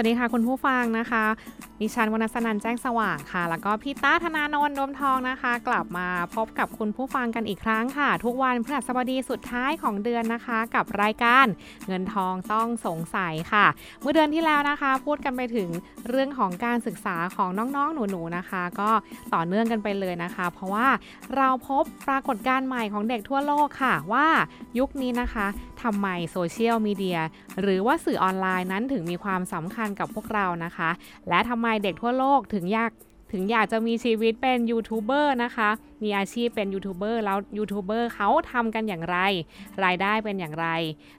วัสดีค่ะคุณผู้ฟังนะคะดิฉันวรรณสนันแจ้งสว่างค่ะ แล้วก็พี่ต้าธนานนท์ดมทองนะคะ กลับมาพบกับคุณผู้ฟังกันอีกครั้งค่ะ ทุกวันพฤหัสบดีสุดท้ายของเดือนนะคะ กับรายการเงินทองต้องสงสัยค่ะ เมื่อเดือนที่แล้วนะคะ พูดกันไปถึงเรื่องของการศึกษาของน้องๆหนูๆนะคะ ก็ต่อเนื่องกันไปเลยนะคะ เพราะว่าเราพบปรากฏการณ์ใหม่ของเด็กทั่วโลกค่ะ ว่ายุคนี้นะคะ ทำไมโซเชียลมีเดียหรือว่าสื่อออนไลน์นั้นถึงมีความสำคัญกับพวกเรานะคะ และทำไมเด็กทั่วโลกถึงอยากถึงอยากจะมีชีวิตเป็นยูทูบเบอร์นะคะ มีอาชีพเป็นยูทูบเบอร์แล้วยูทูบเบอร์เขาทำกันอย่างไร รายได้เป็นอย่างไร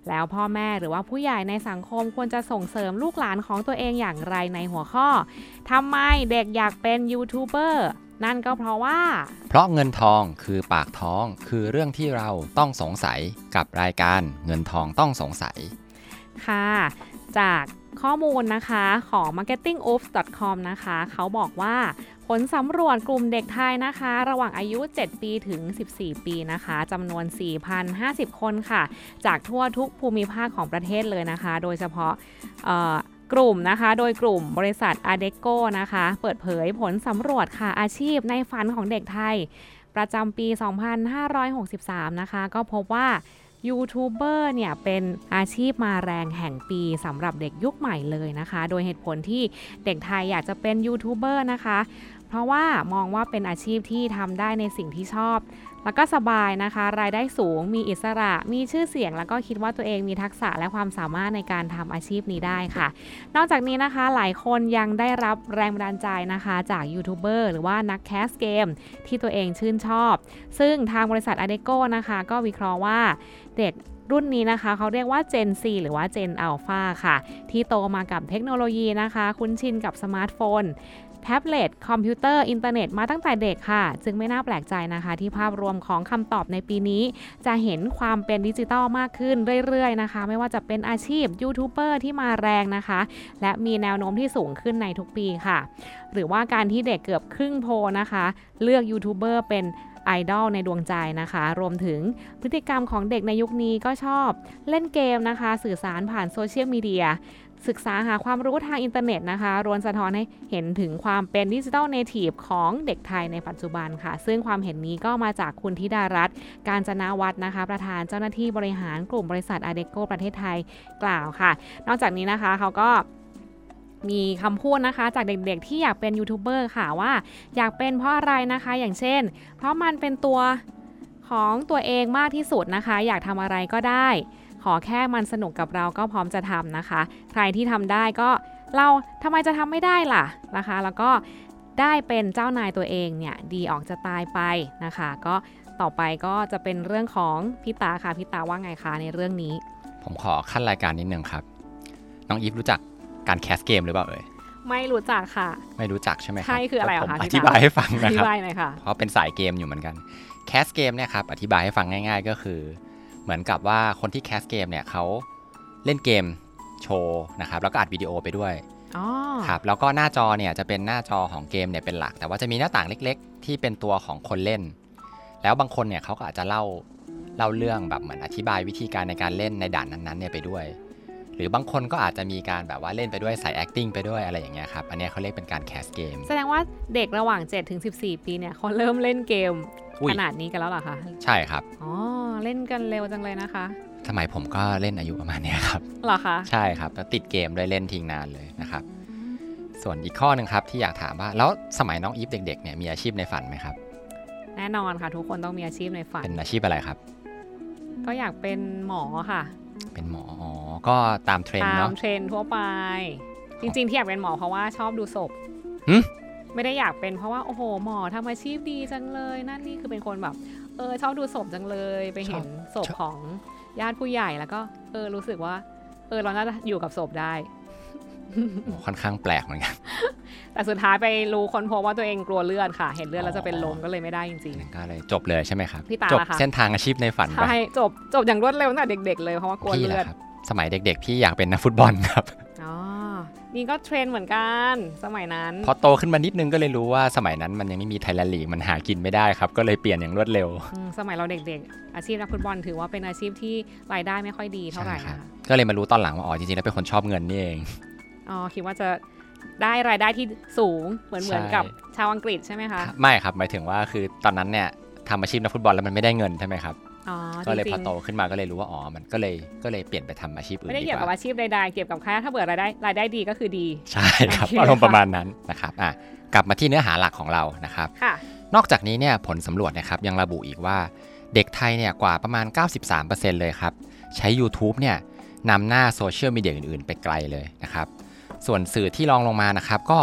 แล้วพ่อแม่หรือว่าผู้ใหญ่ในสังคมควรจะส่งเสริมลูกหลานของตัวเองอย่างไรในหัวข้อทำไมเด็กอยากเป็นยูทูบเบอร์ นั่นก็เพราะว่า เพราะเงินทองคือปากท้องคือเรื่องที่เราต้องสงสัยกับรายการเงินทองต้องสงสัย ค่ะ จากข้อมูลนะคะของ marketingops.com นะคะ เขาบอกว่าผลสำรวจกลุ่มเด็กไทยนะคะ ระหว่างอายุ 7 ปีถึง 14 ปีนะคะจำนวน 4,050 คนค่ะ จากทั่วทุกภูมิภาคของประเทศเลยนะคะ โดยเฉพาะ กลุ่มนะคะ โดยกลุ่มบริษัท a d e c o นะคะ เปิดเผยผลสำรวจค่ะอาชีพในฝันของเด็กไทย ประจำปี 2563 นะคะ ก็พบว่ายูทูบเบอร์เนี่ยเป็นอาชีพมาแรงแห่งปีสำหรับเด็กยุคใหม่เลยนะคะ โดยเหตุผลที่เด็กไทยอยากจะเป็นยูทูบเบอร์นะคะ เพราะว่ามองว่าเป็นอาชีพที่ทำได้ในสิ่งที่ชอบ แล้วก็สบายนะคะ รายได้สูง มีอิสระ มีชื่อเสียง แล้วก็คิดว่าตัวเองมีทักษะและความสามารถในการทำอาชีพนี้ได้ค่ะ นอกจากนี้นะคะ หลายคนยังได้รับแรงบันดาลใจนะคะ จากยูทูบเบอร์หรือว่านักแคสเกม ที่ตัวเองชื่นชอบ ซึ่งทางบริษัท a d e c o นะคะ ก็วิเคราะห์ว่าเด็กรุ่นนี้นะคะเขาเรียกว่า Gen Z หรือว่า Gen Alpha ค่ะ ที่โตมากับเทคโนโลยีนะคะ คุ้นชินกับสมาร์ทโฟน แท็บเล็ตคอมพิวเตอร์อินเทอร์เน็ตมาตั้งแต่เด็กค่ะ จึงไม่น่าแปลกใจนะคะ ที่ภาพรวมของคำตอบในปีนี้ จะเห็นความเป็นดิจิตอลมากขึ้นเรื่อยๆนะคะ ไม่ว่าจะเป็นอาชีพยูทูบเบอร์ที่มาแรงนะคะ และมีแนวโน้มที่สูงขึ้นในทุกปีค่ะ หรือว่าการที่เด็กเกือบครึ่งโพลนะคะ เลือกยูทูบเบอร์เป็นไอดอลในดวงใจนะคะ รวมถึงพฤติกรรมของเด็กในยุคนี้ก็ชอบ เล่นเกมนะคะ สื่อสารผ่านโซเชียลมีเดีย ศึกษาหาความรู้ทางอินเทอร์เน็ตนะคะล้วนสะท้อนให้เห็นถึงความเป็น digital native ของเด็กไทยในปัจจุบันค่ะ ซึ่งความเห็นนี้ก็มาจากคุณธิดารัตน์กาญจนวัฒน์นะคะ ประธานเจ้าหน้าที่บริหารกลุ่มบริษัท Adecco ประเทศไทยกล่าวค่ะ นอกจากนี้นะคะเขาก็มีคำพูดนะคะจากเด็กๆ ที่อยากเป็นยูทูบเบอร์ค่ะว่าอยากเป็นเพราะอะไรนะคะ อย่างเช่น เพราะมันเป็นตัวของตัวเองมากที่สุดนะคะ อยากทำอะไรก็ได้ ขอแค่มันสนุกกับเราก็พร้อมจะทำนะคะ ใครที่ทำได้ก็เราทำไมจะทำไม่ได้ล่ะนะคะ แล้วก็ได้เป็นเจ้านายตัวเองเนี่ยดีออกจะตายไปนะคะ ก็ต่อไปก็จะเป็นเรื่องของพี่ตาค่ะพี่ตาว่าไงคะในเรื่องนี้ ผมขอคั่นรายการนิดนึงครับน้องอีฟรู้จักการแคสเกมหรือเปล่าเอ่ยไม่รู้จักค่ะ ไม่รู้จักใช่ไหมครับใช่คืออะไรเหรอผมคะอพี่ธิตาบายให้ฟังอนะธิครับบายหน่อยค่ะเพราะเป็นสายเกมอยู่เหมือนกันแคสเกมเนี่ยครับอธิบายให้ฟังง่าย ๆ ก็คือ เหมือนกับว่าคนที่แคสเกมเนี่ยเขาเล่นเกมโชว์นะครับแล้วก็อัดวิดีโอไปด้วยอ๋อครับแล้วก็หน้าจอเนี่ยจะเป็นหน้าจอของเกมเนี่ยเป็นหลัก แต่ว่าจะมีหน้าต่างเล็ก ๆ ที่เป็นตัวของคนเล่น แล้วบางคนเนี่ยเขาก็อาจจะเล่าเล่าเรื่องแบบเหมือนอธิบายวิธีการในการเล่นในด่านนั้นๆเนี่ยไปด้วย หรือบางคนก็อาจจะมีการแบบว่าเล่นไปด้วยใส่ acting ไปด้วยอะไรอย่างเงี้ยครับอันเนี้ยเขาเรียกเป็นการแคสเกมแสดงว่าเด็กระหว่าง7ถึง14 ปีเนี่ยเขาเริ่มเล่นเกมอุ้ย ขนาดนี้กันแล้วเหรอคะ ใช่ครับ อ๋อ เล่นกันเร็วจังเลยนะคะ สมัยผมก็เล่นอายุประมาณเนี้ยครับเหรอคะ ใช่ครับแล้วติดเกมด้วยเล่นทิ้งนานเลยนะครับ ส่วนอีกข้อหนึ่งครับที่อยากถามว่าแล้วสมัยน้องอีฟเด็กๆเนี่ยมีอาชีพในฝันไหมครับ แน่นอนค่ะ ทุกคนต้องมีอาชีพในฝัน เป็นอาชีพอะไรครับ ก็อยากเป็นหมอค่ะ เป็นหมออ๋อก็ตามเทรนด์ตามเนาะเทรนด์ทั่วไป จริง ๆ ที่อยากเป็นหมอเพราะว่าชอบดูศพหึ ไม่ได้อยากเป็นเพราะว่าโอ้โหหมอทำอาชีพดีจังเลยนั่นนี่คือเป็นคนแบบ เออชอบดูศพจังเลยไปเห็นศพของญาติผู้ใหญ่แล้วก็ เออรู้สึกว่า เออเราน่าจะอยู่กับศพได้โอ้ค่อนข้างแปลกเหมือนกัน แต่สุดท้ายไปรู้คนพบว่าตัวเองกลัวเลือดค่ะ เห็นเลือดแล้วจะเป็นลมก็เลยไม่ได้จริงก็เลยจบเลยใช่ไหมครับพี่ตาจบล่ะคะเส้นทางอาชีพในฝันๆไปใช่จบจบอย่างรวดเร็วตั้งแต่เด็ก ๆ เลยเพราะว่ากลัวพี่เลือดล่ะครับสมัยเด็ก ๆ พี่อยากเป็นนักฟุตบอลครับอ๋อ นี่ก็เทรนเหมือนกันสมัยนั้น พอโตขึ้นมานิดนึงก็เลยรู้ว่าสมัยนั้นมันยังไม่มีไทยแลนด์ลีกมันหากินไม่ได้ครับ ก็เลยเปลี่ยนอย่างรวดเร็วอืมสมัยเราเด็กๆ อาชีพนักฟุตบอลถือว่าเป็นอาชีพที่รายได้ไม่ค่อยดีเท่าไหร่ใช่ครับนะคะก็เลยมารู้ตอนหลังว่าอ๋อจริงๆแล้วเป็นคนชอบเงินนี่เองอ๋อคิดว่าจะได้รายได้ที่สูงเหมือนเหมือนใช่กับชาวอังกฤษใช่ไหมคะไม่ครับหมายถึงว่าคือตอนนั้นเนี่ยทำอาชีพนักฟุตบอลแล้วมันไม่ได้เงินใช่ไหมครับอ๋อ ก็เลยจริพองโตขึ้นมาก็เลยรู้ว่าอ๋อมันก็เลยก็เลยเปลี่ยนไปทำอาชีพๆอื่ไม่นได้ดีเกี่ยวกกับว่าอาชีพใดๆเกี่ยวกับแค่ถ้าเบื่อรายได้รายได้ดีก็คือดี ใช่ครับโอเคอารมณ์ค่ะประมาณนั้นนะครับอะกลับมาที่เนื้อหาหลักของเรานะครับค่ะนอกจากนี้เนี่ยผลสำรวจนะครับยังระบุอีกว่าเด็กไทยเนี่ยกว่าประมาณ 93%เลยครับ ใช้ YouTube เนี่ยนำหน้าโซเชียลมีเดียอื่น ๆ ไปไกลเลยนะครับ ส่วนสื่อที่รองลงมานะครับ ก็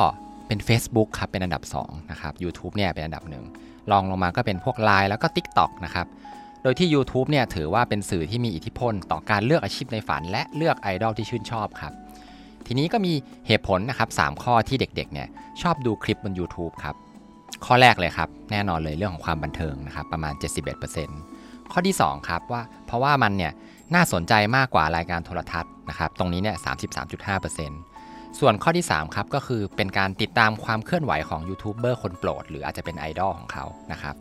เป็น Facebook ครับเป็นอันดับ2นะครับ YouTube เนี่ยเป็นอันดับหนึ่งรองลงมาก็เป็นพวก Line แล้วก็ TikTok นะครับ โดยที่ YouTube เนี่ยถือว่าเป็นสื่อที่มีอิทธิพล ต่อการเลือกอาชีพในฝัน และเลือกไอดอลที่ชื่นชอบครับ ทีนี้ก็มีเหตุผลนะครับ3ข้อที่เด็กๆเนี่ยชอบดูคลิปบน YouTube ครับ ข้อแรกเลยครับ แน่นอนเลยเรื่องของความบันเทิงนะครับประมาณ 71%ข้อที่2ครับว่าเพราะว่ามันเนี่ยน่าสนใจมากกว่ารายการโทรทัศน์นะครับตรงนี้เนี่ย33.5%ส่วนข้อที่3ครับก็คือเป็นการติดตามความเคลื่อนไหวของยูทูบเบอร์คนโปรด หรืออาจจะเป็นไอดอลของเขานะครับ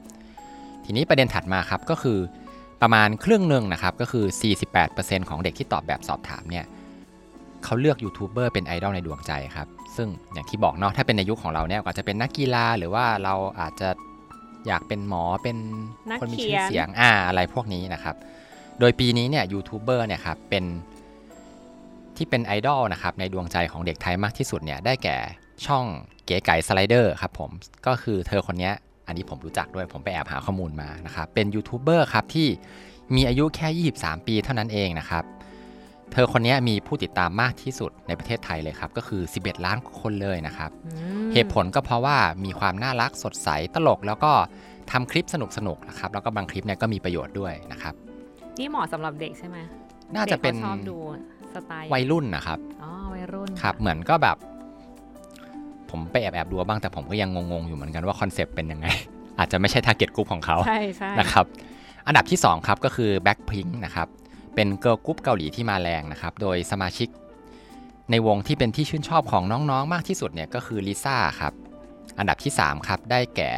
ทีนี้ประเด็นถัดมาครับก็คือประมาณครึ่งหนึ่งนะครับก็คือ 48%ของเด็กที่ตอบแบบสอบถามเนี่ยเขาเลือกยูทูบเบอร์เป็นไอดอลในดวงใจครับ ซึ่งอย่างที่บอกเนาะถ้าเป็นในยุคของเราเนี่ยก็อาจจะเป็นนักกีฬาหรือว่าเราอาจจะอยากเป็นหมอเป็นนักคนมีเขีชื่อยนเสียงอ่าอะไรพวกนี้นะครับ โดยปีนี้เนี่ยยูทูบเบอร์เนี่ยครับเป็นที่เป็นไอดอลนะครับในดวงใจของเด็กไทยมากที่สุดเนี่ยได้แก่ช่องเก๋ไก่สไลเดอร์ครับผมก็คือเธอคนเนี้ย อันนี้ผมรู้จักด้วยผมไปแอบหาข้อมูลมานะครับเป็นยูทูบเบอร์ครับที่มีอายุแค่ 23 ปีเท่านั้นเองนะครับ เธอคนนี้มีผู้ติดตามมากที่สุดในประเทศไทยเลยครับ ก็คือ 11 ล้านคนเลยนะครับอืมเหตุผลก็เพราะว่ามีความน่ารักสดใสตลก แล้วก็ทำคลิปสนุกๆนะครับ แล้วก็บางคลิปเนี่ยก็มีประโยชน์ด้วยนะครับ นี่เหมาะสำหรับเด็กใช่ไหมน่าจะเป็นเด็กเขาชอบดูสไตล์วัยรุ่นนะครับอ๋อวัยรุ่นครับเหมือนก็แบบ ผมไปแอบแอบๆดูบ้างแต่ผมก็ยังงงๆอยู่เหมือนกันว่าคอนเซปต์เป็นยังไง อาจจะไม่ใช่ target กลุ่มของเขาใช่ใช่นะครับ อันดับที่2ครับก็คือ Blackpink นะครับเป็นเกิร์ลกรุ๊ปเกาหลีที่มาแรงนะครับ โดยสมาชิก ในวงที่เป็นที่ชื่นชอบของน้องๆ มากที่สุดเนี่ยก็คือลิซ่าครับ อันดับที่ 3 ครับ ได้แก่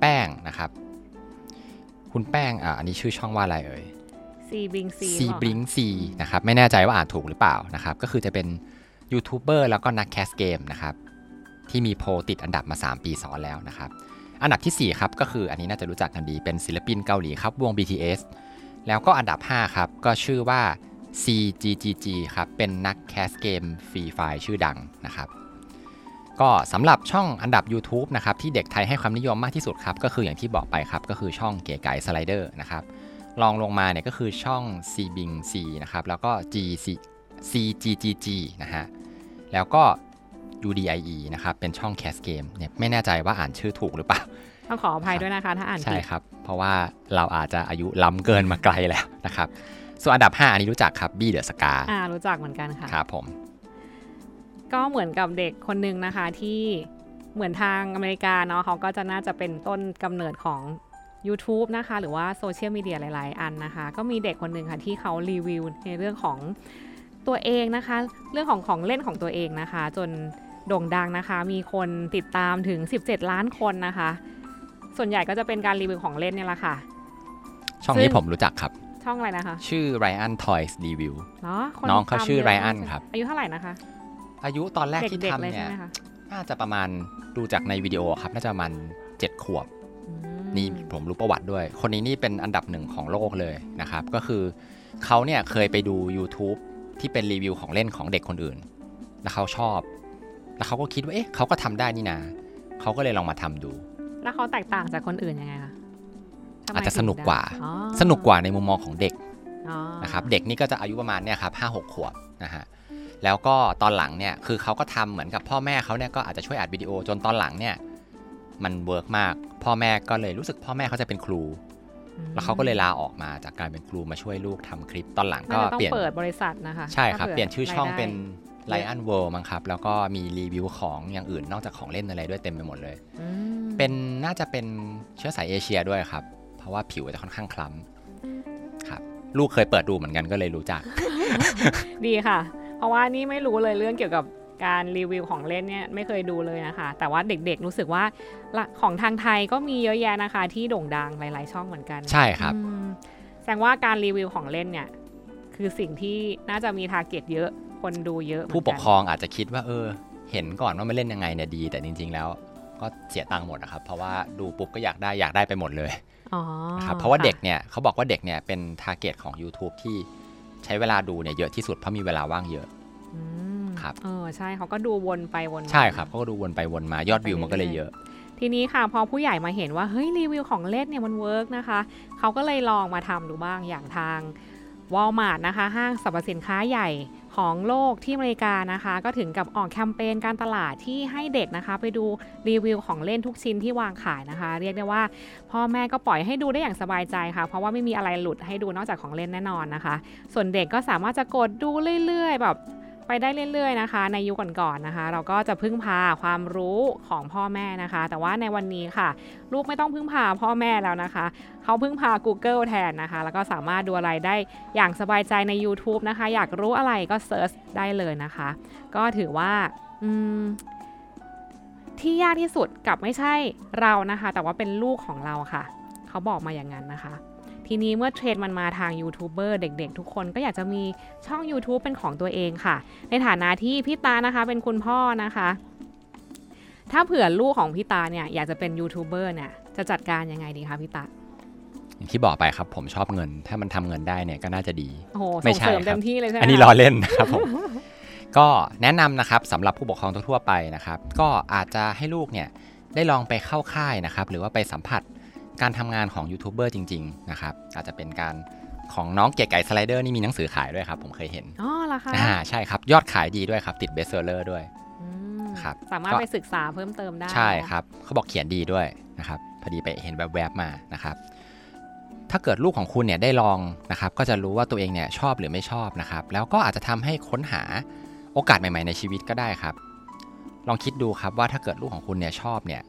แป้งนะครับ คุณแป้งอ่าอันนี้ชื่อช่องว่าอะไรเอ่ย Zbing Z ซีบลิงซีนะครับ ไม่แน่ใจว่าอ่านถูกหรือเปล่านะครับ ก็คือจะเป็นยูทูบเบอร์แล้วก็นักแคสเกมนะครับ ที่มีโพลติดอันดับมา 3 ปีซ้อนแล้วนะครับ อันดับทีสี่ 4 ครับก็คืออันนี้น่าจะรู้จักกันดีเป็นศิลปินเกาหลีครับวง BTS แล้วก็อันดับ 5 ครับ ก็ชื่อว่า CGGG ครับ เป็นนักแคสเกมฟรีไฟชื่อดังนะครับ ก็สำหรับช่องอันดับ YouTube นะครับ ที่เด็กไทยให้ความนิยมมากที่สุดครับ ก็คืออย่างที่บอกไปครับ ก็คือช่องเก๋ไก่สไลเดอร์นะครับรองลงมาเนี่ยก็คือช่อง Zbing Z นะครับ แล้วก็ GC CGGG นะฮะแล้วก็ UDIE นะครับ เป็นช่องแคสเกมเนี่ยไม่แน่ใจว่าอ่านชื่อถูกหรือเปล่า ต้องขออภัยด้วยนะคะ ถ้าอ่านใช่ผิดครับ เพราะว่าเราอาจจะอายุล้ำเกินมาไกลแล้วนะครับ ส่วนอันดับ 5 อันนี้รู้จักครับบี้เดอะสกาอ่ารู้จักเหมือนกันค่ะ ครับผม ก็เหมือนกับเด็กคนหนึ่งนะคะที่เหมือนทางอเมริกาเนาะเขาก็จะน่าจะเป็นต้นกำเนิดของ YouTube นะคะ หรือว่าโซเชียลมีเดียหลาย ๆ อันนะคะ ก็มีเด็กคนหนึ่งค่ะ ที่เขารีวิวในเรื่องของตัวเองนะคะ เรื่องของของเล่นของตัวเองนะคะ จน โด่งดังนะคะ มีคนติดตามถึง 17 ล้านคนนะคะ ส่วนใหญ่ก็จะเป็นการรีวิวของเล่นเนี่ยแหละค่ะ ช่องซึ่นี้งผมรู้จักครับ ช่องอะไรนะคะ ชื่อ Ryan Toys Review เนาะคน้องเขาตมชื่อยะ Ryan มากครับ อายุเท่าไหร่นะคะ อายุตอนแรกที่เด็กๆทำเลยเนี่ใช่ยไหมคะน่าจะประมาณดูจากในวิดีโอครับน่าจะประมาณ7ขวบอืมนี่ผมรู้ประวัติด้วย คนนี้นี่เป็นอันดับหนึ่งของโลกเลยนะครับ ก็คือเขาเนี่ยเคยไปดู YouTube ที่เป็นรีวิวของเล่นของเด็กคนอื่น แล้วเขาชอบ แล้วเขาก็คิดว่าเอ๊ะเขาก็ทำได้นี่นาเขาก็เลยลองมาทำดู แล้วเขาแตกต่างจากคนอื่นยังไงคะทำไมอาจจะถึงสนุกกว่าได้อ๋อสนุกกว่าในมุมมองของเด็กอ๋อนะครับเด็กนี่ก็จะอายุประมาณเนี่ยครับห้าหกขวบนะฮะแล้วก็ตอนหลังเนี่ยคือเขาก็ทำเหมือนกับพ่อแม่เขาเนี่ยก็อาจจะช่วยอัดวิดีโอจนตอนหลังเนี่ยมัน work มาก พ่อแม่ก็เลยรู้สึกพ่อแม่เขาจะเป็นครูอืมแล้วเขาก็เลยลาออกมาจากการเป็นครูมาช่วยลูกทำคลิปตอนหลังน่าก็จะต้องเปลี่ยนเปิดบริษัทนะคะใช่ครับถ้าเปลี่ยนชื่อช่องราย ได้เป็น Lion World มั้งครับ แล้วก็มีรีวิวของอย่างอื่นนอกจากของเล่นอะไรด้วยเต็มไปหมดเลยอืมเป็นน่าจะเป็นเชื้อสายเอเชียด้วยครับ เพราะว่าผิวจะค่อนข้างคล้ำครับ ลูกเคยเปิดดูเหมือนกันก็เลยรู้จัก ดีค่ะ เพราะว่านี่ไม่รู้เลยเรื่องเกี่ยวกับการรีวิวของเล่นเนี่ยไม่เคยดูเลยนะคะ แต่ว่าเด็กๆรู้สึกว่าละของทางไทยก็มีเยอะแยะนะคะ ที่โด่งดังหลาย ๆ ช่องเหมือนกัน ใช่ครับอืมแสดงว่าการรีวิวของเล่นเนี่ยคือสิ่งที่น่าจะมี target เยอะ คนดูเยอะเหมือนผู้ปกครองอาจจะคิดว่าเออ เห็นก่อนว่ามันเล่นยังไงเนี่ยดี แต่จริง ๆ แล้วก็เสียตังค์หมดนะครับเพราะว่าดูปุ๊บก็อยากได้อยากได้ไปหมดเลยอ๋อนะครับเพราะว่าค่เด็กเนี่ยเขาบอกว่าเด็กเนี่ยเป็น target ของ YouTube ที่ใช้เวลาดูเนี่ยเยอะที่สุดเพราะมีเวลาว่างเยอะอืมครับเออใช่เขาก็ดูวนไปวนมาใช่ครับเขาก็ดูวนไปวนมายอดวิวมันก็เลยเยอะ ทีนี้ค่ะพอผู้ใหญ่มาเห็นว่าเฮ้ยรีวิวของเล่นเนี่ยมัน work นะคะเขาก็เลยลองมาทำดูบ้างอย่างทางวอลมาร์ทนะคะ ห้างสรรพสินค้าใหญ่ ของโลกที่อเมริกานะคะ ก็ถึงกับออกแคมเปญการตลาดที่ให้เด็กนะคะ ไปดูรีวิวของเล่นทุกชิ้นที่วางขายนะคะ เรียกได้ว่าพ่อแม่ก็ปล่อยให้ดูได้อย่างสบายใจค่ะ เพราะว่าไม่มีอะไรหลุดให้ดูนอกจากของเล่นแน่นอนนะคะ ส่วนเด็กก็สามารถจะกดดูเรื่อยๆ แบบ ไปได้เรื่อยๆนะคะ ในยุคก่อนๆนะคะ เราก็จะพึ่งพาความรู้ของพ่อแม่นะคะ แต่ว่าในวันนี้ค่ะ ลูกไม่ต้องพึ่งพาพ่อแม่แล้วนะคะ เขาพึ่งพา Google แทนนะคะ แล้วก็สามารถดูอะไรได้อย่างสบายใจใน YouTube นะคะ อยากรู้อะไรก็เซิร์ชได้เลยนะคะ ก็ถือว่าอืมที่ยากที่สุดกับไม่ใช่เรานะคะ แต่ว่าเป็นลูกของเราค่ะ เขาบอกมาอย่างนั้นนะคะ ทีนี้เมื่อเทรนด์มันมาทางยูทูบเบอร์เด็กๆ ทุกคนก็อยากจะมีช่อง YouTube เป็นของตัวเองค่ะ ในฐานะที่พี่ตานะคะเป็นคุณพ่อนะคะ ถ้าเผื่อลูกของพี่ตาเนี่ยอยากจะเป็นยูทูบเบอร์เนี่ยจะจัดการยังไงดีคะพี่ตาอย่างที่บอกไปครับผมชอบเงิน ถ้ามันทำเงินได้เนี่ยก็น่าจะดีโอ้โหไม่ส่งใช่เสริมครับเต็มที่เลยใช่ไหมอันนี้คะล้อเล่นนะครับผมก็แนะนำนะครับสำหรับผู้ปกครองทั่วๆไปนะครับ ก็อาจจะให้ลูกเนี่ยได้ลองไปเข้าค่ายนะครับ หรือว่าไปสัมผัส การทำงานของยูทูบเบอร์จริง ๆ นะครับ อาจจะเป็นการของน้องเก๋ไก่สไลเดอร์นี่มีหนังสือขายด้วยครับ ผมเคยเห็นอ๋อเหรอคะอ่าใช่ครับ ยอดขายดีด้วยครับ ติด best seller ด้วยอืมครับสามารถก็ไปศึกษาเพิ่มเติมได้ ใช่ครับเขาบอกเขียนดีด้วยนะครับพอดีไปเห็นแวบๆมานะครับ ถ้าเกิดลูกของคุณเนี่ยได้ลองนะครับ ก็จะรู้ว่าตัวเองเนี่ยชอบหรือไม่ชอบนะครับ แล้วก็อาจจะทำให้ค้นหาโอกาสใหม่ ๆ ในชีวิตก็ได้ครับ ลองคิดดูครับว่าถ้าเกิดลูกของคุณเนี่ยชอบเนี่ย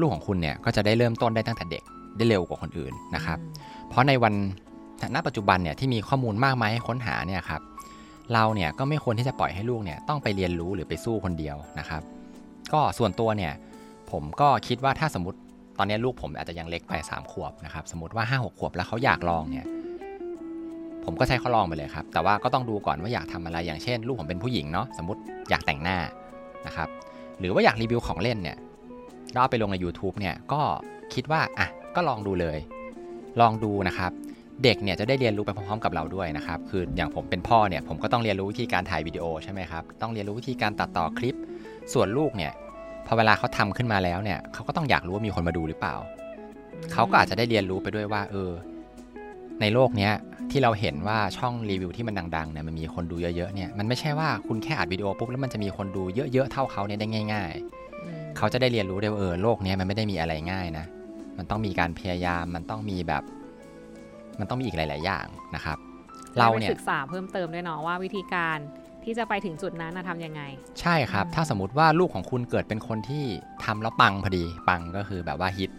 ลูกของคุณเนี่ยก็จะได้เริ่มต้นได้ตั้งแต่เด็ก ได้เร็วกว่าคนอื่นนะครับอืมเพราะในวันณปัจจุบันเนี่ยที่มีข้อมูลมากมายให้ค้นหาเนี่ยครับเราเนี่ยก็ไม่ควรที่จะปล่อยให้ลูกเนี่ยต้องไปเรียนรู้หรือไปสู้คนเดียวนะครับ ก็ส่วนตัวเนี่ยผมก็คิดว่าถ้าสมมติตอนนี้ลูกผมอาจจะยังเล็กไป 3 ขวบนะครับสมมติว่า 5 6 ขวบแล้วเขาอยากลองเนี่ยผมก็ใช้เขาลองไปเลยครับ แต่ว่าก็ต้องดูก่อนว่าอยากทำอะไรอย่างเช่น ลูกผมเป็นผู้หญิงเนาะสมมติอยากแต่งหน้านะครับหรือว่าอยากรีวิวของเล่นเนี่ยแล้วเอาไปลงใน YouTube เนี่ยก็คิดว่าอะ ก็ลองดูเลย ลองดูนะครับ เด็กเนี่ยจะได้เรียนรู้ไปพร้อมๆกับเราด้วยนะครับ คืออย่างผมเป็นพ่อเนี่ยผมก็ต้องเรียนรู้วิธีการถ่ายวิดีโอใช่ไหมครับ ต้องเรียนรู้วิธีการตัดต่อคลิป ส่วนลูกเนี่ยพอเวลาเขาทำขึ้นมาแล้วเนี่ยเขาก็ต้องอยากรู้ว่ามีคนมาดูหรือเปล่า เขาก็อาจจะได้เรียนรู้ไปด้วยว่า เออ ในโลกเนี้ยที่เราเห็นว่าช่องรีวิวที่มันดังๆเนี่ยมันมีคนดูเยอะๆเนี่ยมันไม่ใช่ว่าคุณแค่อัดวิดีโอปุ๊บแล้วมันจะมีคนดูเยอะๆเท่าเขาเนี่ยได้ง่ายอืมๆเขาจะได้เรียนรู้ได้ว่าเออโลกเนี้ยมันไม่ได้มีอะไรง่ายนะ มันต้องมีการพยายาม มันต้องมีแบบ มันต้องมีอีกหลาย ๆ อย่างนะครับ เราเนี่ยได้ไปศึกษาเพิ่มเติมด้วยเนาะว่าวิธีการที่จะไปถึงจุดนั้นนะทำยังไง ใช่ครับอืมถ้าสมมติว่าลูกของคุณเกิดเป็นคนที่ทำแล้วปังพอดีปังก็คือแบบว่าฮิต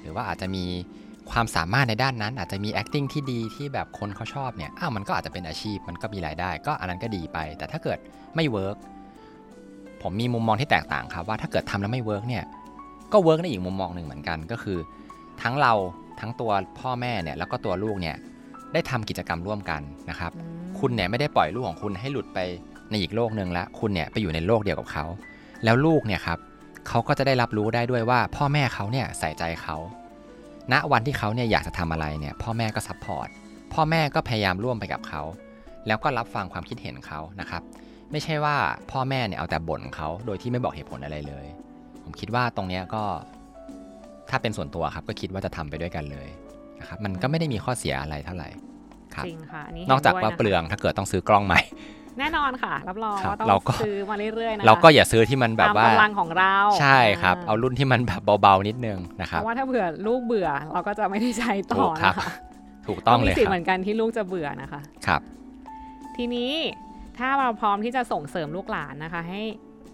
หรือว่าอาจจะมีความสามารถในด้านนั้น อาจจะมี acting ที่ดีที่แบบคนเขาชอบเนี่ยอ้าวมันก็อาจจะเป็นอาชีพมันก็มีรายได้ ก็อันนั้นก็ดีไป แต่ถ้าเกิดไม่ work ผมมีมุมมองที่แตกต่างครับว่าถ้าเกิดทำแล้วไม่ work เนี่ย ก็ work ในอีกมุมมองหนึ่งเหมือนกัน ก็คือ ทั้งเราทั้งตัวพ่อแม่เนี่ยแล้วก็ตัวลูกเนี่ยได้ทำกิจกรรมร่วมกันนะครับอืมคุณเนี่ยไม่ได้ปล่อยลูกของคุณให้หลุดไปในอีกโลกหนึ่งแล้วคุณเนี่ยไปอยู่ในโลกเดียวกับเขา แล้วลูกเนี่ยครับเขาก็จะได้รับรู้ได้ด้วยว่า พ่อแม่เขาเนี่ยใส่ใจเขาณวันที่เขาเนี่ยอยากจะทำอะไรเนี่ยพ่อแม่ก็ support พ่อแม่ก็พยายามร่วมไปกับเขา แล้วก็รับฟังความคิดเห็นเขานะครับ ไม่ใช่ว่าพ่อแม่เนี่ยเอาแต่บ่นเขาโดยที่ไม่บอกเหตุผลอะไรเลย ผมคิดว่าตรงเนี้ยก็ถ้าเป็นส่วนตัวครับก็คิดว่าจะทำไปด้วยกันเลยนะครับมันก็ไม่ได้มีข้อเสียอะไรเท่าไหร่ครับจริงค่ะอันนี้นอกจากเห็นด้วยว่านะคะเปลืองถ้าเกิดต้องซื้อกล้องใหม่ แน่นอนค่ะ รับรองครับว่าต้องเราก็ซื้อมาเรื่อยๆนะคะเราก็อย่าซื้อที่มันแบบตามว่ากำลังของเราใช่ครับาเอารุ่นที่มันแบบเบาๆนิดนึงนะคเพรับราะว่าถ้าเผื่อลูกเบื่อเราก็จะไม่ได้ใช้ต่ถูอกครับนะคะถูกต้องเลยมีสิทคธิ์เหรับมือนกันที่ลูกจะเบื่อนะคะครับ ทีนี้ถ้าเราพร้อมที่จะส่งเสริมลูกหลานนะคะ ให้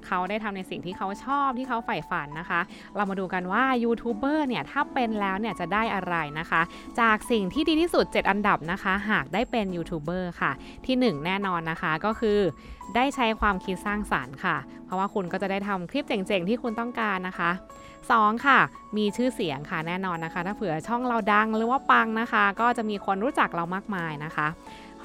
เขาได้ทำในสิ่งที่เขาชอบที่เขาใฝ่ฝันนะคะ เรามาดูกันว่ายูทูบเบอร์เนี่ยถ้าเป็นแล้วเนี่ยจะได้อะไรนะคะ จากสิ่งที่ดีที่สุด 7 อันดับนะคะ หากได้เป็นยูทูบเบอร์ค่ะ ที่ 1 แน่นอนนะคะก็คือได้ใช้ความคิดสร้างสารรค์ค่ะ เพราะว่าคุณก็จะได้ทำคลิปเจ๋งๆ ที่คุณต้องการนะคะ 2 ค่ะ มีชื่อเสียงค่ะแน่นอนนะคะ ถ้าเผื่อช่องเราดังหรือว่าปังนะคะ ก็จะมีคนรู้จักเรามากมายนะคะ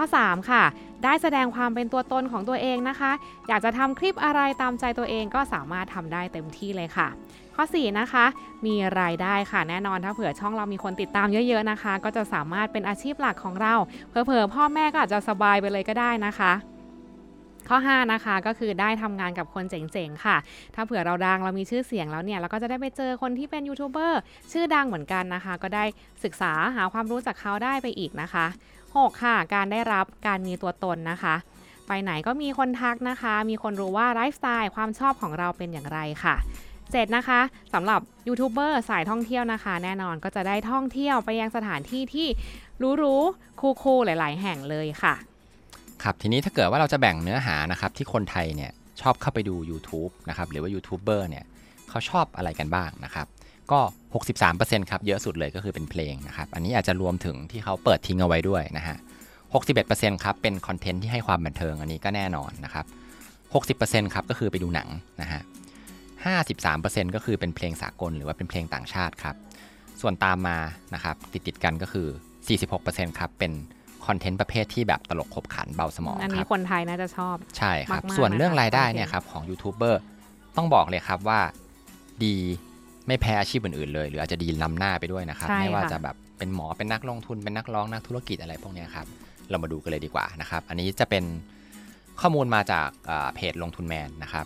ข้อ 3 ค่ะ ได้แสดงความเป็นตัวตนของตัวเองนะคะ อยากจะทำคลิปอะไรตามใจตัวเองก็สามารถทำได้เต็มที่เลยค่ะ ข้อ 4 นะคะ มีรายได้ค่ะแน่นอนถ้าเผื่อช่องเรามีคนติดตามเยอะๆนะคะ ก็จะสามารถเป็นอาชีพหลักของเราเผลอพ่อแม่ก็อาจจะสบายไปเลยก็ได้นะคะ ข้อ 5 นะคะก็คือได้ทำงานกับคนเจ๋งๆค่ะ ถ้าเผื่อเราดังเรามีชื่อเสียงแล้วเนี่ย เราก็จะได้ไปเจอคนที่เป็นยูทูบเบอร์ชื่อดังเหมือนกันนะคะ ก็ได้ศึกษาหาความรู้จากเขาได้ไปอีกนะคะ 6 ค่ะ การได้รับการมีตัวตนนะคะไปไหนก็มีคนทักนะคะ มีคนรู้ว่าไลฟ์สไตล์ความชอบของเราเป็นอย่างไรค่ะ7นะคะสำหรับยูทูบเบอร์สายท่องเที่ยวนะคะ แน่นอนก็จะได้ท่องเที่ยวไปยังสถานที่ที่หรูๆ cool ๆหลาย ๆ แห่งเลยค่ะ ครับทีนี้ถ้าเกิดว่าเราจะแบ่งเนื้อหานะครับที่คนไทยเนี่ยชอบเข้าไปดู YouTube นะครับหรือว่ายูทูบเบอร์เนี่ยเขาชอบอะไรกันบ้างนะครับก็ 63%ครับเยอะสุดเลยก็คือเป็นเพลงนะครับอันนี้อาจจะรวมถึงที่เขาเปิดทิ้งเอาไว้ด้วยนะฮะ61%ครับเป็นคอนเทนต์ที่ให้ความบันเทิงอันนี้ก็แน่นอนนะครับ60%ครับก็คือไปดูหนังนะฮะ53%ก็คือเป็นเพลงสากลหรือว่าเป็นเพลงต่างชาติครับส่วนตามมานะครับติดติดกันก็คือ 46%ครับเป็น คอนเทนต์ประเภทที่แบบตลกขบขันเบาสมองอันคนี้รับคนไทยน่าจะชอบใช่ครับมากๆส่วนเรื่องนะคะรายได้คอนเทนต์เนี่ยครับของยูทูบเบอร์ต้องบอกเลยครับว่าดีไม่แพ้อาชีพอื่นๆเลย หรืออาจจะดีล้ำหน้าไปด้วยนะครับใช่ไม่ว่าค่ะจะแบบเป็นหมอเป็นนักลงทุนเป็นนักร้องนักธุรกิจอะไรพวกเนี้ยครับ เรามาดูกันเลยดีกว่านะครับ อันนี้จะเป็นข้อมูลมาจากอ่าเพจลงทุนแมนนะครับ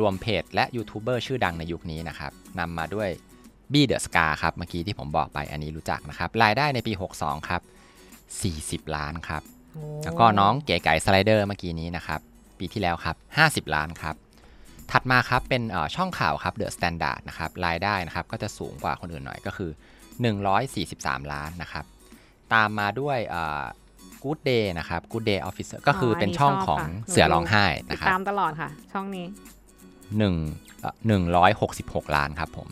รวมเพจและยูทูบเบอร์ชื่อดังในยุคนี้นะครับนำมาด้วยบี้ The Ska ครับ เมื่อกี้ที่ผมบอกไปอันนี้รู้จักนะครับ รายได้ในปี 62 ครับ 40 ล้านครับโอ้แล้วก็น้องเก๋ไก่สไลเดอร์เมื่อกี้นี้นะครับ ปีที่แล้วครับ 50 ล้านครับ ถัดมาครับเป็นเอ่อช่องข่าวครับ The Standard นะครับรายได้นะครับก็จะสูงกว่าคนอื่นหน่อยก็คือ 143 ล้านนะครับ ตามมาด้วยเอ่อ Good Day นะครับ Good Day Officer ก็คือเป็นช่องของเสือร้องไห้ติดนะครับตามตลอดค่ะ ช่องนี้หนึ่งหนึ่งร้อยหกสิบหกล้านครับผม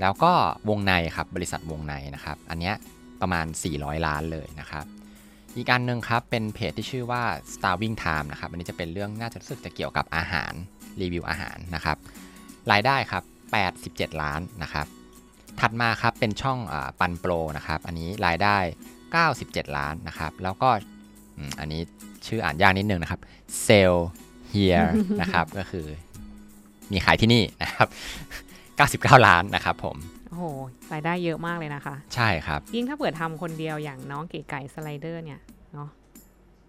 แล้วก็วงในครับบริษัทวงในนะครับ อันเนี้ย ประมาณ 400 ล้านเลยนะครับ อีกอันหนึ่งครับ เป็นเพจที่ชื่อว่า Starving Time นะครับ อันนี้จะเป็นเรื่องน่าจะรู้สึกจะเกี่ยวกับอาหารรีวิวอาหารนะครับ รายได้ครับ 87 ล้านนะครับ ถัดมาครับเป็นช่องอาปันโปรนะครับ อันนี้รายได้ 97 ล้านนะครับ แล้วก็อืมอันนี้ชื่ออ่านยากนิดนึงนะครับ Sell Here นะครับ ก็คือมีขายที่นี่นะครับ 99 ล้านนะครับผม โอ้โหรายได้เยอะมากเลยนะคะ ใช่ครับ ยิ่งถ้าเปิดทำคนเดียวอย่างน้องเก๋ไก่สไลเดอร์เนี่ยเนาะ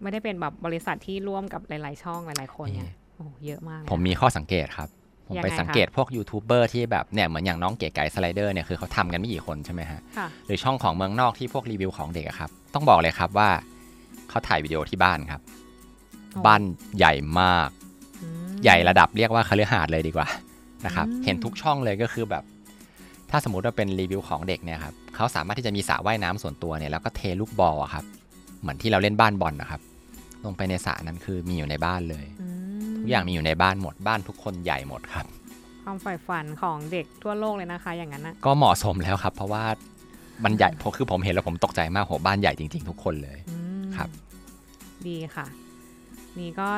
ไม่ได้เป็นแบบบริษัทที่ร่วมกับหลาย ๆ ช่องหลาย ๆ คนเนี่ยโอ้โหเยอะมากเลยผมมีข้อสังเกตครับ ผมยังไงไปคะสังเกตพวกยูทูบเบอร์ที่แบบเนี่ยเหมือนอย่างน้องเก๋ไก่สไลเดอร์เนี่ยคือเขาทำกันไม่กี่คนใช่ไหมฮะค่ะหรือช่องของเมืองนอกที่พวกรีวิวของเด็กอะครับ ต้องบอกเลยครับว่าเขาถ่ายวิดีโอที่บ้านครับโอ้บ้านใหญ่มากอืมใหญ่ระดับเรียกว่าคฤหาสน์เลยดีกว่านะครับอืมเห็นทุกช่องเลยก็คือแบบ ถ้าสมมติว่าเป็นรีวิวของเด็กเนี่ยครับเขาสามารถที่จะมีสระว่ายน้ำส่วนตัวเนี่ยแล้วก็เทลูกบอลอะครับเหมือนที่เราเล่นบ้านบอลนะครับ ลงไปในสระนั้นคือมีอยู่ในบ้านเลยอืมทุกอย่างมีอยู่ในบ้านหมดบ้านทุกคนใหญ่หมดครับ ความใฝ่ฝันของเด็กทั่วโลกเลยนะคะ อย่างนั้นนะก็เหมาะสมแล้วครับ เพราะว่ามันใหญ่เพราะคือผมเห็นแล้วผมตกใจมากโหบ้านใหญ่จริง ๆ ทุกคนเลยอืมครับ ดีค่ะ นี่ก็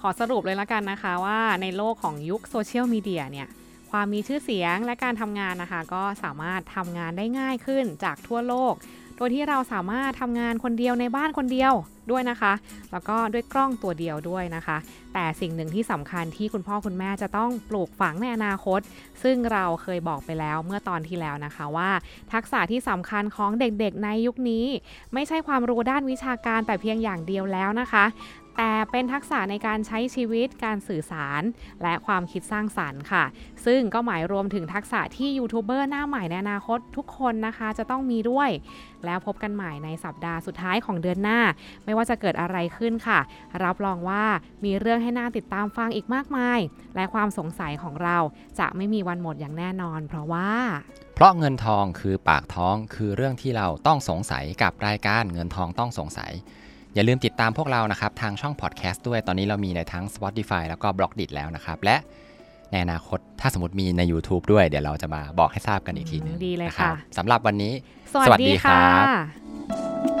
ขอสรุปเลยละกันนะคะว่าในโลกของยุคโซเชียลมีเดียเนี่ย ความมีชื่อเสียงและการทำงานนะคะ ก็สามารถทำงานได้ง่ายขึ้นจากทั่วโลก โดยที่เราสามารถทำงานคนเดียวในบ้านคนเดียวด้วยนะคะ แล้วก็ด้วยกล้องตัวเดียวด้วยนะคะ แต่สิ่งหนึ่งที่สำคัญที่คุณพ่อคุณแม่จะต้องปลูกฝังในอนาคต ซึ่งเราเคยบอกไปแล้วเมื่อตอนที่แล้วนะคะว่า ทักษะที่สำคัญของเด็กๆในยุคนี้ ไม่ใช่ความรู้ด้านวิชาการแต่เพียงอย่างเดียวแล้วนะคะ แต่เป็นทักษะในการใช้ชีวิตการสื่อสาร และความคิดสร้างสรรค์ค่ะ ซึ่งก็หมายรวมถึงทักษะที่ยูทูบเบอร์หน้าใหม่ในอนาคตทุกคนนะคะจะต้องมีด้วย แล้วพบกันใหม่ในสัปดาห์สุดท้ายของเดือนหน้า ไม่ว่าจะเกิดอะไรขึ้นค่ะ รับรองว่ามีเรื่องให้น่าติดตามฟังอีกมากมาย และความสงสัยของเราจะไม่มีวันหมดอย่างแน่นอน เพราะว่า เพราะเงินทองคือปากท้องคือเรื่องที่เราต้องสงสัยกับรายการเงินทองต้องสงสัย อย่าลืมติดตามพวกเรานะครับทางช่องพอดแคสต์ด้วยตอนนี้เรามีในทั้ง Spotify แล้วก็ b l o g d i t แล้วนะครับ และในอนาคตถ้าสมมติมีใน YouTube ด้วย เดี๋ยวเราจะมาบอกให้ทราบกันอีกทีหนึงอืมดีเลยนรับค่ะสำหรับวันนี้ สวัสสวัสดีดีครัค่ะบ